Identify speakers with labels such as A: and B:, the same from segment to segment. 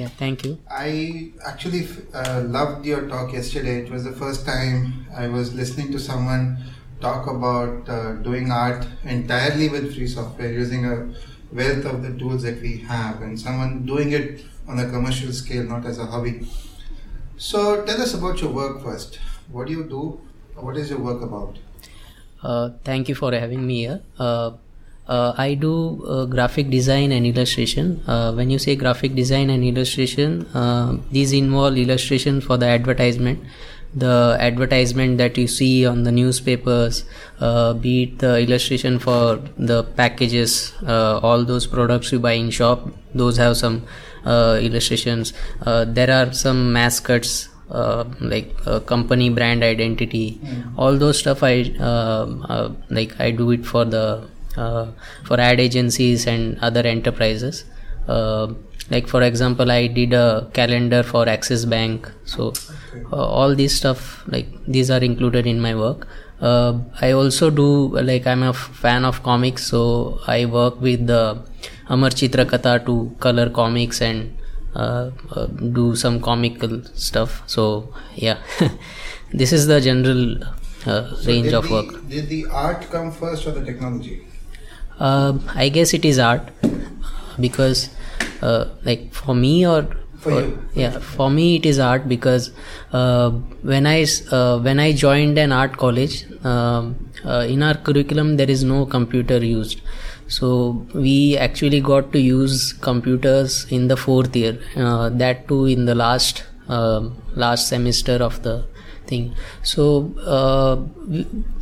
A: Yeah, thank you.
B: I actually uh, loved your talk yesterday. It was the first time I was listening to someone talk about uh, doing art entirely with free software using a wealth of the tools that we have and someone doing it on a commercial scale, not as a hobby. So tell us about your work first. What do you do? What is your work about?
A: Uh, thank you for having me here. Uh, uh, I do uh, graphic design and illustration. Uh, when you say graphic design and illustration, uh, these involve illustration for the advertisement. The advertisement that you see on the newspapers, uh, be it the illustration for the packages, uh, all those products you buy in shop, those have some illustrations. there are some mascots uh, like uh, company brand identity mm. all those stuff i uh, like i do it for the for ad agencies and other enterprises. Uh, like for example i did a calendar for axis bank. So uh, all these stuff like these are included in my work. Uh, i also do like i'm a fan of comics so i work with the amar chitra katha to color comics and uh, uh, do some comical stuff. So yeah this is the general so range of
B: the,
A: work.
B: did the art come first or the technology
A: uh, I guess it is art because uh, like for me or
B: for
A: or,
B: you.
A: yeah for me it is art because uh, when I uh, when I joined an art college um, uh, in our curriculum there is no computer used so we actually got to use computers in the fourth year uh, that too in the last um, last semester of the thing so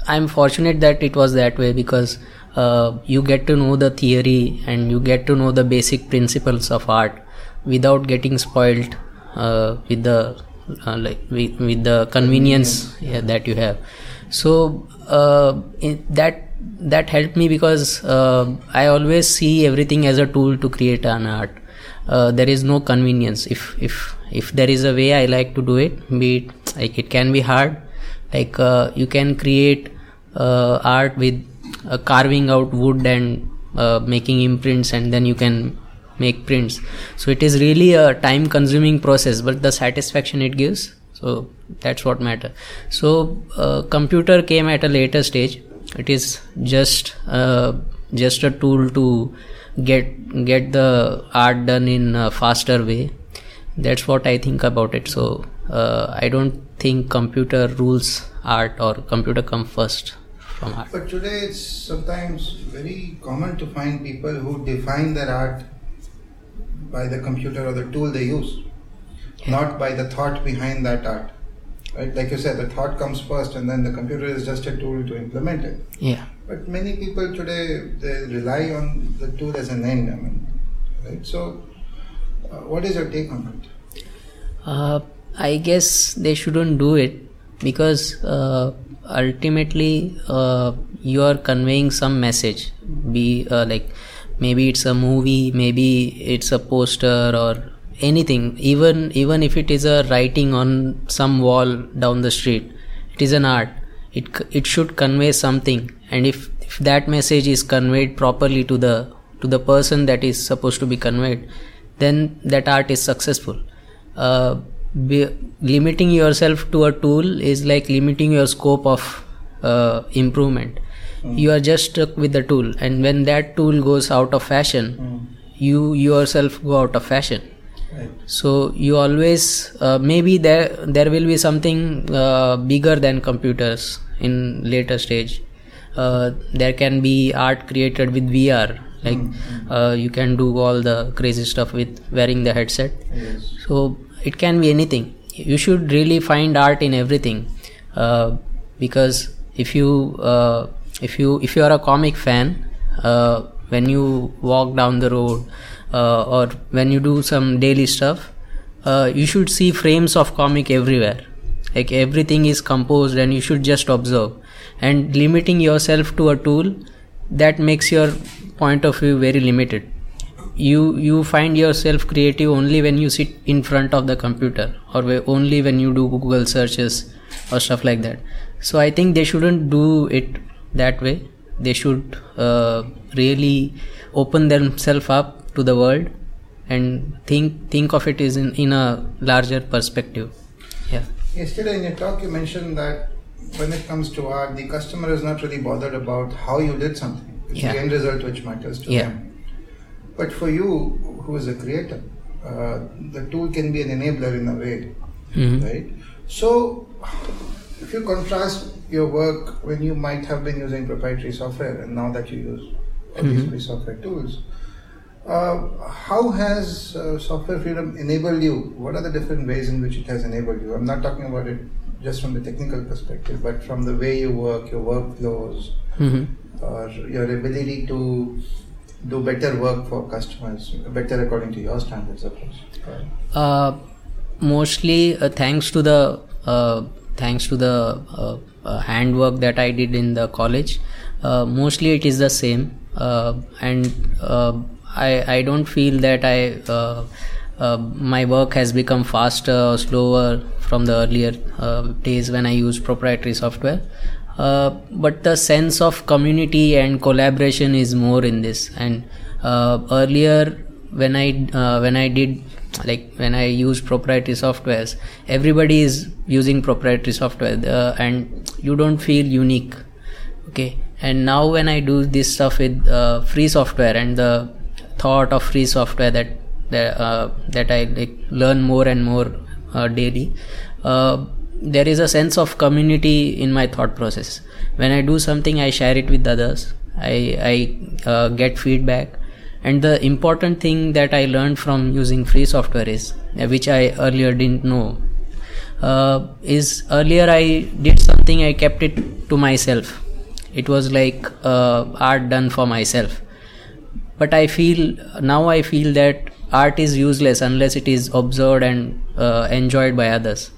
A: i'm fortunate that it was that way because uh, you get to know the theory and you get to know the basic principles of art without getting spoiled uh, with the uh, like with, with, the convenience yeah, that you have. So uh, that that helped me because uh, i always see everything as a tool to create an art. Uh, there is no convenience. If if if there is a way i like to do it be it like it can be hard. Like you can create art with uh, carving out wood and uh, making imprints and then you can make prints. So it is really a time consuming process but the satisfaction it gives so that's what matter. So uh, computer came at a later stage. It is just uh, just a tool to get get the art done in a faster way. That's what i think about it. So uh, i don't think computer rules art or computer come first from art.
B: But today it's sometimes very common to find people who define their art by the computer or the tool they use, not by the thought behind that art. Right? Like you said, the thought comes first, and then the computer is just a tool to implement it.
A: Yeah.
B: But many people today they rely on the tool as an end. I mean, right? So, uh, what is your take on
A: it? Uh, I guess they shouldn't do it because uh, ultimately uh, you are conveying some message. Be uh, like maybe it's a movie maybe it's a poster or anything. Even even if it is a writing on some wall down the street it is an art. It it should convey something. And if if that message is conveyed properly to the to the person that is supposed to be conveyed then that art is successful. Uh, be, limiting yourself to a tool is like limiting your scope of uh, improvement mm. you are just stuck with the tool and when that tool goes out of fashion mm. you yourself go out of fashion right. so you always uh, maybe there there will be something uh, bigger than computers in later stage uh, there can be art created with vr like mm. you can do all the crazy stuff with wearing the headset
B: yes.
A: so it can be anything you should really find art in everything uh, because if you uh, if you if you are a comic fan uh, when you walk down the road uh, or when you do some daily stuff uh, you should see frames of comic everywhere like everything is composed and you should just observe and limiting yourself to a tool that makes your point of view very limited. You you find yourself creative only when you sit in front of the computer or only when you do google searches or stuff like that. So i think they shouldn't do it that way. They should uh, really open themselves up to the world and think think of it is in, in a larger perspective. Yeah.
B: Yesterday in your talk you mentioned that when it comes to art the customer is not really bothered about how you did something it's
A: Yeah.
B: the end result which matters to
A: Yeah.
B: them but for you who is a creator uh, the tool can be an enabler in a way
A: Mhm.
B: right so if you contrast your work when you might have been using proprietary software and now that you use
A: Mhm.
B: free software tools uh, how has uh, software freedom enabled you what are the different ways in which it has enabled you i'm not talking about it just from the technical perspective but from the way you work your workflows
A: Mhm.
B: Or your ability to do better work for customers better according to your standards of course
A: uh, mostly uh, thanks to the uh, thanks to the uh, uh, handwork that I did in the college. Uh, mostly it is the same, and I I don't feel that I my work has become faster or slower from the earlier days when I used proprietary software. Uh, but the sense of community and collaboration is more in this. And uh, earlier, when I uh, when I did like when I used proprietary softwares, everybody is using proprietary software, uh, and you don't feel unique. Okay, and now when I do this stuff with uh, free software and the thought of free software that that that I like learn more and more daily. Uh, there is a sense of community in my thought process. When I do something, I share it with others. I I uh, get feedback, and the important thing that I learned from using free software is, uh, which I earlier didn't know, uh, is earlier I did something I kept it to myself. It was like uh, art done for myself but i feel now i feel that art is useless unless it is observed and uh, enjoyed by others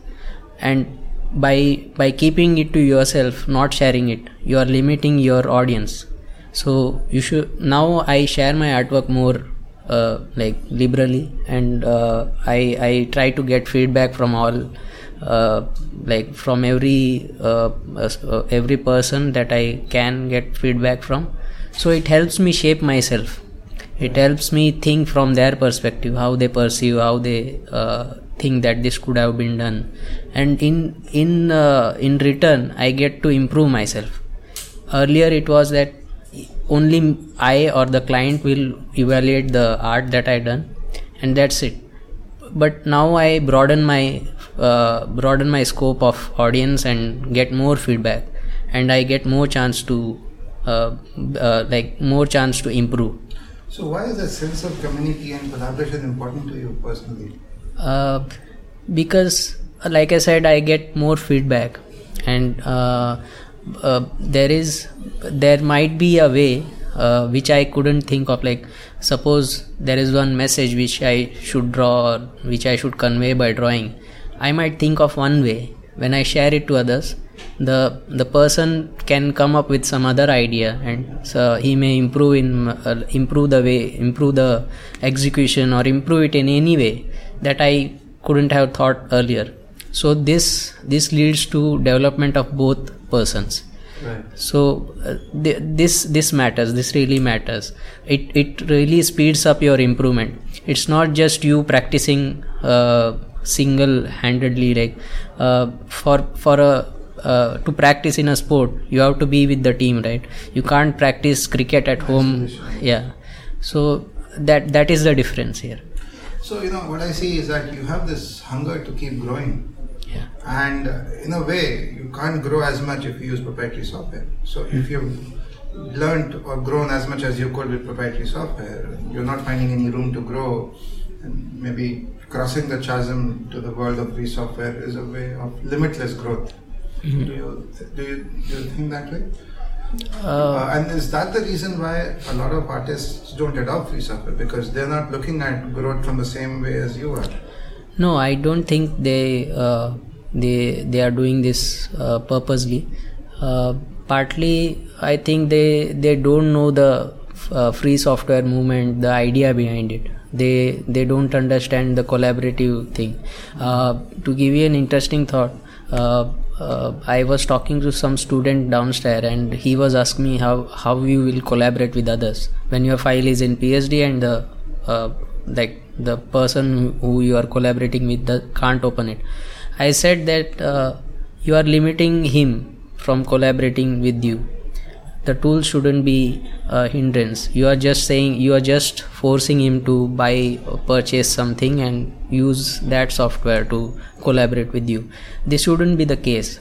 A: and by by keeping it to yourself not sharing it you are limiting your audience. So you should now i share my artwork more uh, like liberally and uh, i i try to get feedback from all uh, like from every uh, uh, every person that i can get feedback from. So it helps me shape myself. It helps me think from their perspective how they perceive how they uh, think that this could have been done. And in in uh, in return i get to improve myself. Earlier it was that only i or the client will evaluate the art that i done and that's it. But now i broaden my uh, broaden my scope of audience and get more feedback and i get more chance to uh, uh, like more chance to improve.
B: So, why is that sense of community and collaboration important to you personally?
A: Uh, because like i said i get more feedback. And uh, uh, there is there might be a way uh, which i couldn't think of. Like suppose there is one message which i should draw or which i should convey by drawing. I might think of one way. When i share it to others the the person can come up with some other idea and so he may improve in uh, improve the way improve the execution or improve it in any way that i couldn't have thought earlier. So this this leads to development of both persons.
B: Right.
A: so uh, th- this this matters this really matters. It it really speeds up your improvement. It's not just you practicing uh, single handedly like uh, for for a uh, to practice in a sport you have to be with the team right? You can't practice cricket at home. Yeah. So that that is the difference here
B: So, you know, what I see is that you have this hunger to keep growing.
A: yeah
B: And uh, in a way, you can't grow as much if you use proprietary software. So, if you've learned or grown as much as you could with proprietary software, you're not finding any room to grow. And maybe crossing the chasm to the world of free software is a way of limitless growth. Do you do you do you think that way?
A: Uh,
B: Uh, and is that the reason why a lot of artists don't adopt free software because they're not looking at growth from the same way as you are?
A: No, I don't think they uh, they they are doing this uh, purposely. Uh, partly, I think they they don't know the uh, free software movement, the idea behind it. They they don't understand the collaborative thing. Uh, to give you an interesting thought, uh, I was talking to some student downstairs, and he was asking me how how you will collaborate with others. When your file is in PSD and the uh, like the person who you are collaborating with the, can't open it. I said that uh, you are limiting him from collaborating with you the tool shouldn't be a hindrance. You are just saying you are just forcing him to buy purchase something and use that software to collaborate with you. This shouldn't be the case.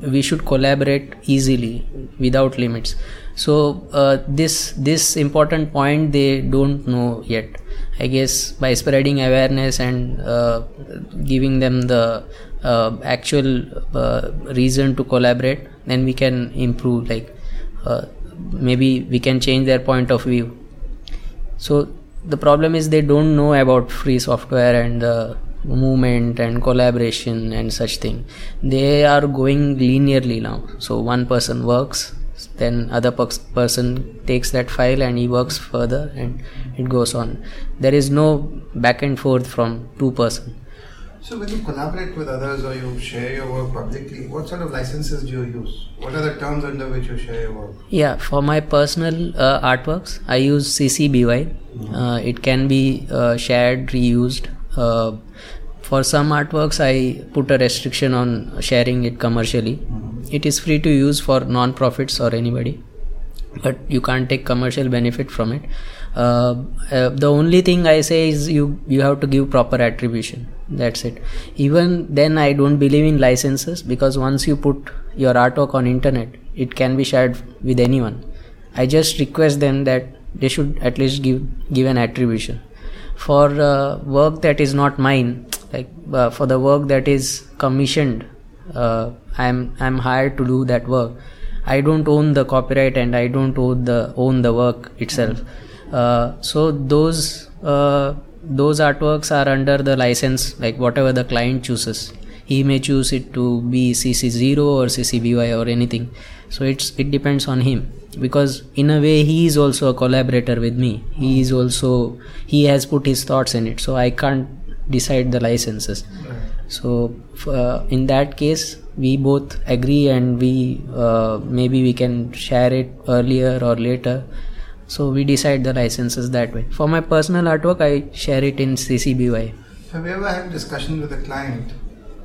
A: We should collaborate easily without limits. So uh, this this important point they don't know yet. I guess by spreading awareness and uh, giving them the uh, actual uh, reason to collaborate then we can improve like uh, maybe we can change their point of view. So the problem is they don't know about free software and the movement and collaboration and such thing. They are going linearly now. So one person works then other person takes that file and he works further and it goes on. There is no back and forth from two person
B: so when you collaborate with others or you share your work publicly, what sort of licenses do you use? What are the terms under which you share your work?
A: Yeah, for my personal uh, artworks, I use CC BY. Mm-hmm. Uh, it can be uh, shared, reused. Uh, for some artworks, I put a restriction on sharing it commercially. Mm-hmm. It is free to use for non-profits or anybody, but you can't take commercial benefit from it. Uh, uh, the only thing I say is you you have to give proper attribution. That's it. Even then i don't believe in licenses because once you put your artwork on internet it can be shared with anyone. I just request them that they should at least give give an attribution. For uh, work that is not mine like uh, for the work that is commissioned uh, i'm i'm hired to do that work. I don't own the copyright and i don't own the own the work itself. uh, so those uh, those artworks are under the license like whatever the client chooses. He may choose it to be cc0 or ccby or anything. So it's it depends on him. Because in a way he is also a collaborator with me. He is also he has put his thoughts in it. So i can't decide the licenses. So uh, in that case we both agree and we uh, maybe we can share it earlier or later so we decide the licenses that way. For my personal artwork, I share it in CC BY.
B: Have you ever had a discussion with a client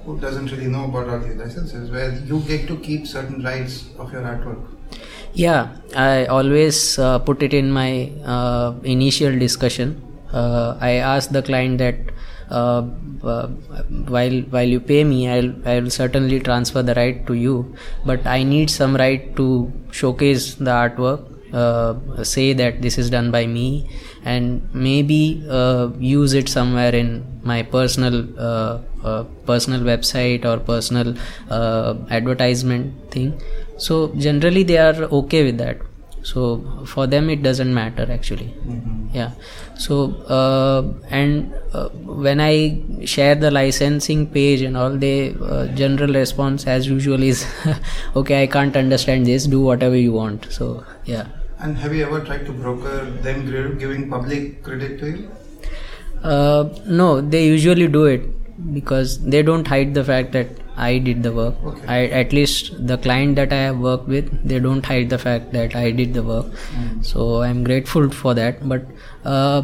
B: who doesn't really know about all these licenses, where you get to keep certain rights of your artwork?
A: Yeah, I always uh, put it in my uh, initial discussion. Uh, I ask the client that uh, uh, while while you pay me, I'll I'll certainly transfer the right to you, but I need some right to showcase the artwork uh, say that this is done by me and maybe uh, use it somewhere in my personal uh, uh personal website or personal uh, advertisement thing. So generally they are okay with that. So for them it doesn't matter actually. Mm-hmm. yeah. So uh, and uh, when i share the licensing page and all the uh, general response as usual is okay i can't understand this do whatever you want. So yeah
B: and have you ever tried to broker them giving public credit to you?
A: Uh, no, they usually do it because they don't hide the fact that I did the work. Okay. I, at least the client that I have worked with, they don't hide the fact that I did the work. Mm. So I'm grateful for that. But uh,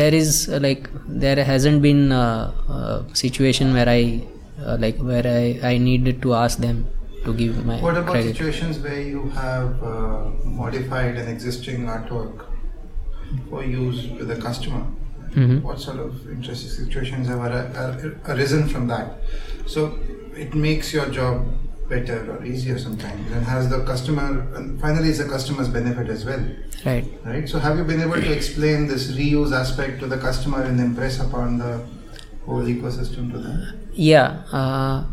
A: there is uh, like there hasn't been a, a situation where I uh, like where I I needed to ask them to give my
B: what about
A: credit.
B: situations where you have uh, modified an existing artwork for use with a customer? Mm-hmm. what sort of interesting situations have arisen from that? So it makes your job better or easier sometimes and has the customer and finally it's the customer's benefit as well.
A: Right.
B: Right? So have you been able to explain this reuse aspect to the customer and impress upon the whole ecosystem to them?
A: Yeah uh,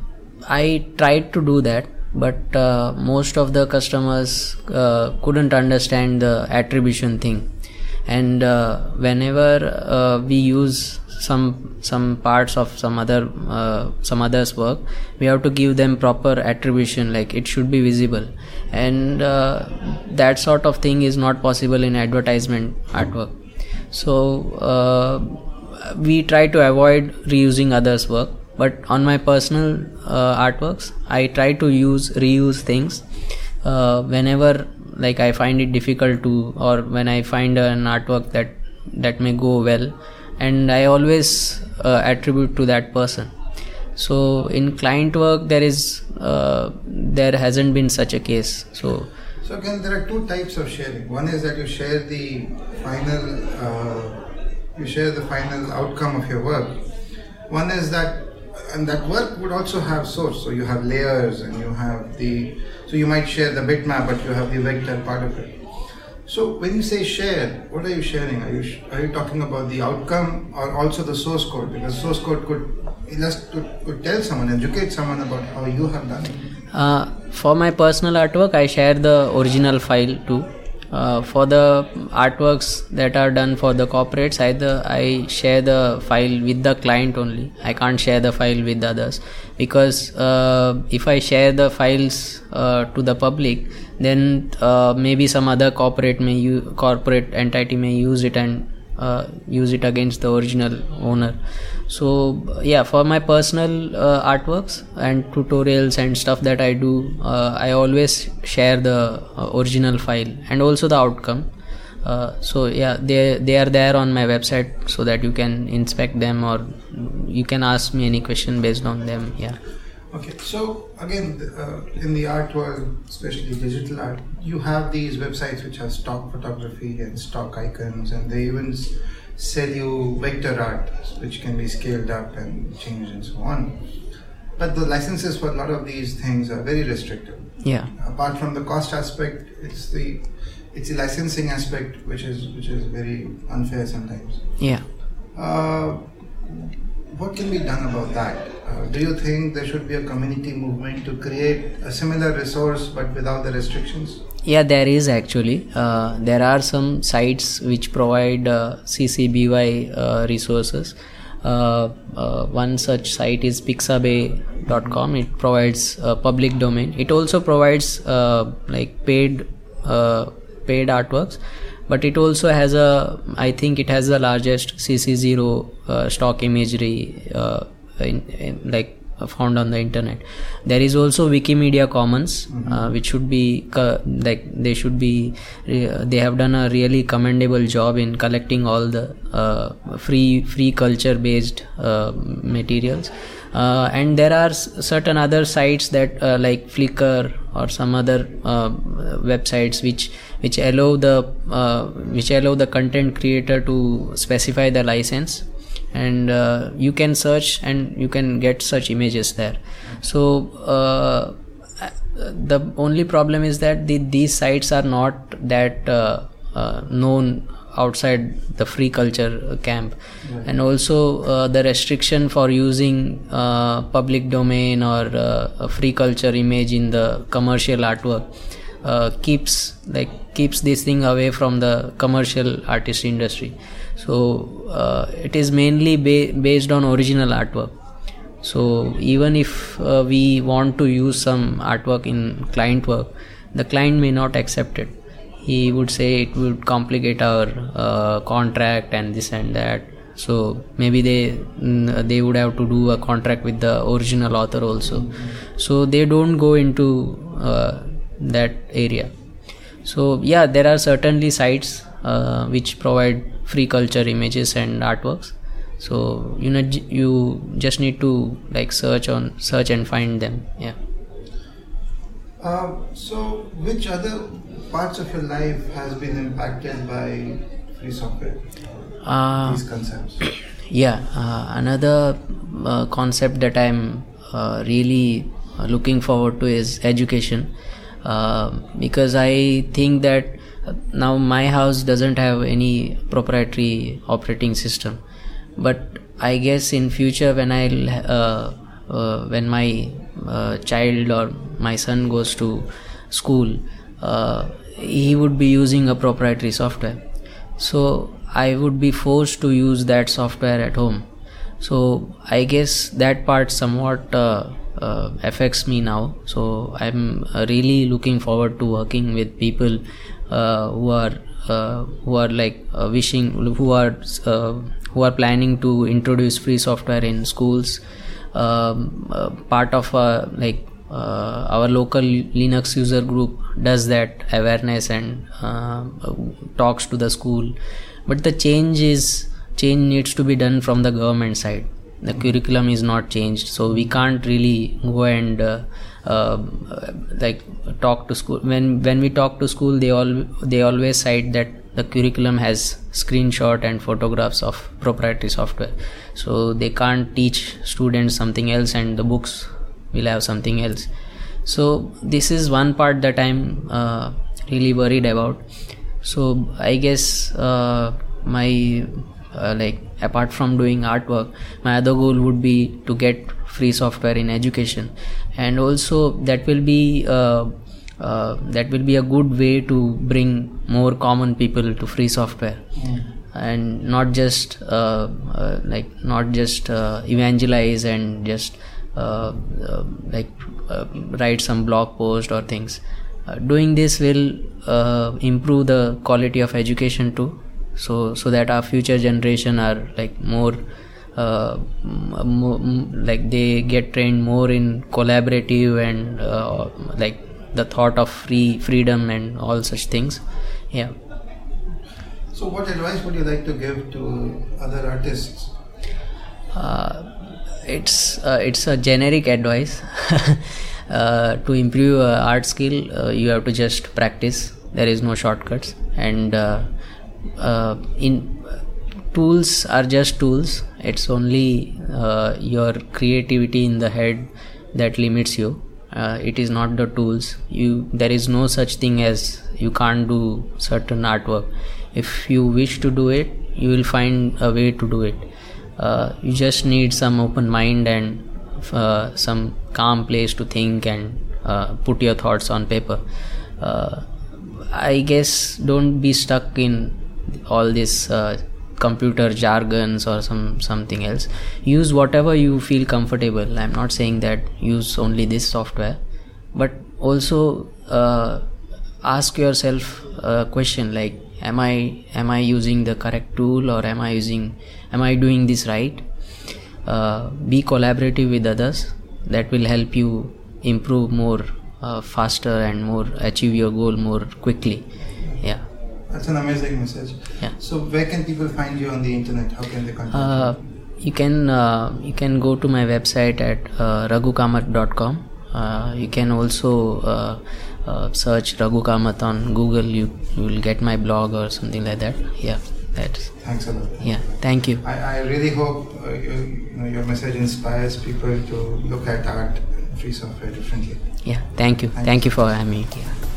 A: i tried to do that but uh, most of the customers uh, couldn't understand the attribution thing. And uh, whenever uh, we use some some parts of some other uh, some others work we have to give them proper attribution like it should be visible. And uh, that sort of thing is not possible in advertisement artwork. So we try to avoid reusing others work but on my personal uh, artworks i try to use reuse things. Uh, whenever like i find it difficult to or when i find an artwork that that may go well and i always uh, attribute to that person. So in client work there is uh, there hasn't been such a case so.
B: So again there are two types of sharing. One is that you share the final uh, you share the final outcome of your work. One is that and that work would also have source so you have layers and you have the so you might share the bitmap but you have the vector part of it so when you say share, what are you sharing? Are you are you talking about the outcome or also the source code? Because source code could illustrate, could tell someone, educate someone about how you have done it.
A: Uh, for my personal artwork, I share the original file too. Uh, for the artworks that are done for the corporates, either I share the file with the client only. I can't share the file with others because uh, if I share the files uh, to the public, then uh, maybe some other corporate may use, corporate entity may use it and uh, use it against the original owner. So yeah for my personal uh, artworks and tutorials and stuff that i do uh, i always share the uh, original file and also the outcome. Uh, so yeah they they are there on my website so that you can inspect them or you can ask me any question based on them yeah
B: Okay, so again, uh, in the art world, especially digital art, you have these websites which have stock photography and stock icons, and they even sell you vector art, which can be scaled up and changed and so on. But the licenses for a lot of these things are very restrictive.
A: Yeah.
B: Apart from the cost aspect, it's the it's the licensing aspect which is which is very unfair sometimes.
A: Yeah.
B: Uh, what can be done about that? Uh, do you think there should be a community movement to create a similar resource but without the restrictions?
A: Yeah, there is actually. Uh, there are some sites which provide uh, CC BY resources. Uh, uh, one such site is pixabay.com. It provides uh, public domain. It also provides like paid paid artworks but it also has a i think it has the largest cc0 uh, stock imagery uh, in, in, like found on the internet there is also wikimedia commons mm-hmm. uh, which should be co- like they should be re- they have done a really commendable job in collecting all the uh, free free culture based uh, materials uh, and there are certain other sites that uh, like flickr or some other uh, websites which which allow the uh, which allow the content creator to specify the license. And uh, you can search and you can get such images there. So uh, the only problem is that the, these sites are not that known outside the free culture camp. And also uh, the restriction for using uh, public domain or uh, free culture image in the commercial artwork uh, keeps like keeps this thing away from the commercial artist industry. So uh, it is mainly ba- based on original artwork. So even if uh, we want to use some artwork in client work the client may not accept it he would say it would complicate our uh, contract and this and that. So maybe they they would have to do a contract with the original author also. So they don't go into uh, that area. So yeah there are certainly sites uh, which provide free culture images and artworks. So you know you just need to like search on search and find them. Yeah
B: uh, so which other parts of your life has been impacted by free software? Uh, these concepts.
A: Yeah, uh, another uh, concept that I'm uh, really uh, looking forward to is education, uh, because I think that now my house doesn't have any proprietary operating system, but I guess in future when I'll when my child or my son goes to school uh, he would be using a proprietary software. So i would be forced to use that software at home. So i guess that part somewhat uh, uh, affects me now. So i'm uh, really looking forward to working with people uh, who are uh, who are like wishing who are who are planning to introduce free software in schools part of like uh, our local linux user group does that awareness and uh, talks to the school. But the change is change needs to be done from the government side. The curriculum is not changed so we can't really go and uh, uh, like talk to school. When when we talk to school they all they always cite that the curriculum has screenshot and photographs of proprietary software. So they can't teach students something else and the books will have something else. So this is one part that i'm uh, really worried about. So i guess uh, my uh, like apart from doing artwork my other goal would be to get free software in education. And also that will be uh, uh, that will be a good way to bring more common people to free software. Mm. and not just uh, uh, like not just uh, evangelize and just like write some blog post or things. Doing this will improve the quality of education too. So so that our future generation are like more uh, like they get trained more in collaborative and uh, like the thought of free freedom and all such things. Yeah.
B: So what advice would you like to give to other artists?
A: Uh, it's uh, it's a generic advice. Uh, to improve art skill you have to just practice. There is no shortcuts. And uh, in tools are just tools. It's only uh, your creativity in the head that limits you uh, it is not the tools. You there is no such thing as you can't do certain artwork. If you wish to do it you will find a way to do it. Uh, you just need some open mind and uh, some calm place to think and uh, put your thoughts on paper. I guess don't be stuck in all this uh, computer jargons or some something else. Use whatever you feel comfortable. I'm not saying that use only this software but also uh, ask yourself a question like am i am i using the correct tool or am i using am i doing this right? Uh, be collaborative with others. That will help you improve more uh, faster and more achieve your goal more quickly
B: that's an amazing message.
A: Yeah.
B: So where can people find you on the internet? How can they contact
A: uh, you? You can uh, you can go to my website at uh, raghukamath.com. Uh, you can also uh, uh, search Raghu Kamath on Google. You you will get my blog or something like that. Yeah. That's,
B: Thanks a lot.
A: Yeah, thank you.
B: I, I really hope uh, you, you know, your message inspires people to look at art free software differently.
A: Yeah, thank you. Thank, you for having me. Yeah.